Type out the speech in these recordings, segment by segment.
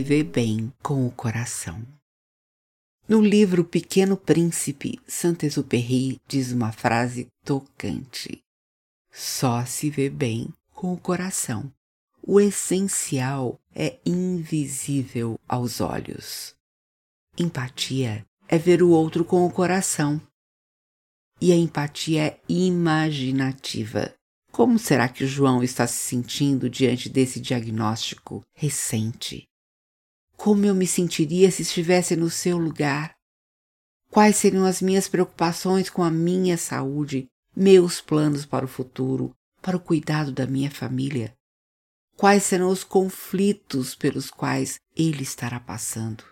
vê bem com o coração. No livro Pequeno Príncipe, Saint-Exupéry diz uma frase tocante. Só se vê bem com o coração. O essencial é invisível aos olhos. Empatia é ver o outro com o coração. E a empatia é imaginativa. Como será que João está se sentindo diante desse diagnóstico recente? Como eu me sentiria se estivesse no seu lugar? Quais seriam as minhas preocupações com a minha saúde, meus planos para o futuro, para o cuidado da minha família? Quais serão os conflitos pelos quais ele estará passando?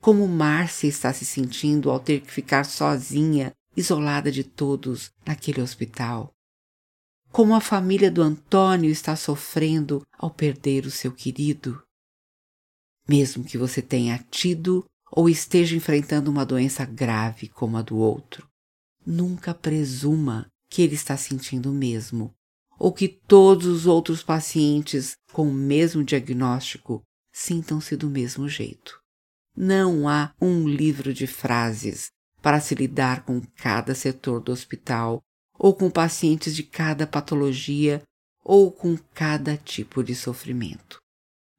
Como Márcia está se sentindo ao ter que ficar sozinha, isolada de todos, naquele hospital? Como a família do Antônio está sofrendo ao perder o seu querido? Mesmo que você tenha tido ou esteja enfrentando uma doença grave como a do outro, nunca presuma que ele está sentindo o mesmo, ou que todos os outros pacientes com o mesmo diagnóstico sintam-se do mesmo jeito. Não há um livro de frases para se lidar com cada setor do hospital, ou com pacientes de cada patologia, ou com cada tipo de sofrimento.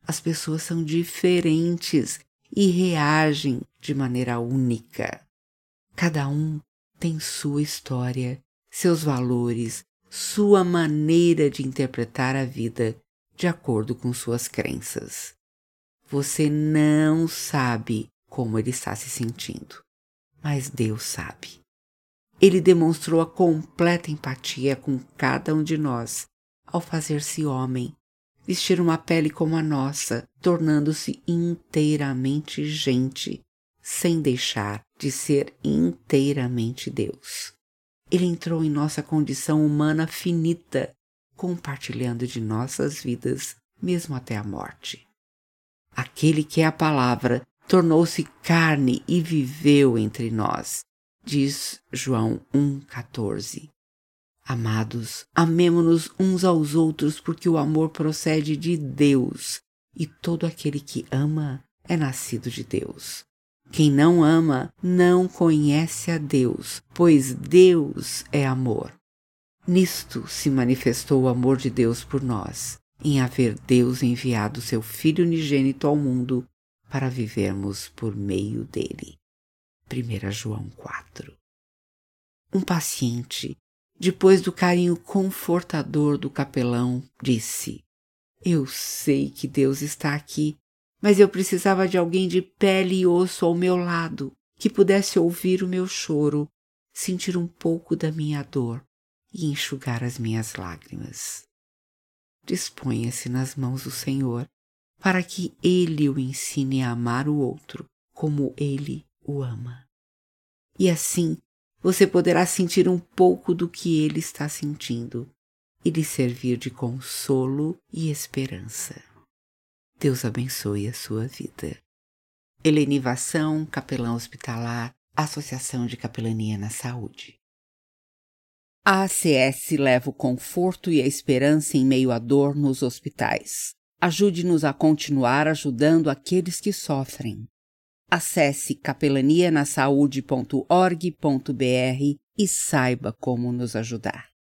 As pessoas são diferentes e reagem de maneira única. Cada um tem sua história, seus valores, sua maneira de interpretar a vida de acordo com suas crenças. Você não sabe como ele está se sentindo, mas Deus sabe. Ele demonstrou a completa empatia com cada um de nós ao fazer-se homem, vestir uma pele como a nossa, tornando-se inteiramente gente, sem deixar de ser inteiramente Deus. Ele entrou em nossa condição humana finita, compartilhando de nossas vidas, mesmo até a morte. Aquele que é a palavra tornou-se carne e viveu entre nós, diz João 1,14. Amados, amemo-nos uns aos outros, porque o amor procede de Deus, e todo aquele que ama é nascido de Deus. Quem não ama não conhece a Deus, pois Deus é amor. Nisto se manifestou o amor de Deus por nós, em haver Deus enviado seu Filho unigênito ao mundo para vivermos por meio dele. 1 João 4 Um paciente, depois do carinho confortador do capelão, disse: Eu sei que Deus está aqui, mas eu precisava de alguém de pele e osso ao meu lado, que pudesse ouvir o meu choro, sentir um pouco da minha dor e enxugar as minhas lágrimas disponha-se nas mãos do Senhor, para que Ele o ensine a amar o outro como Ele o ama. E assim você poderá sentir um pouco do que Ele está sentindo e lhe servir de consolo e esperança. Deus abençoe a sua vida. Helenivação, capelão hospitalar, Associação de Capelania na Saúde. A ACS leva o conforto e a esperança em meio à dor nos hospitais. Ajude-nos a continuar ajudando aqueles que sofrem. Acesse capelanianasaude.org.br e saiba como nos ajudar.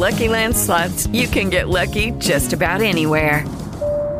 Lucky Land slots, you can get lucky just about anywhere.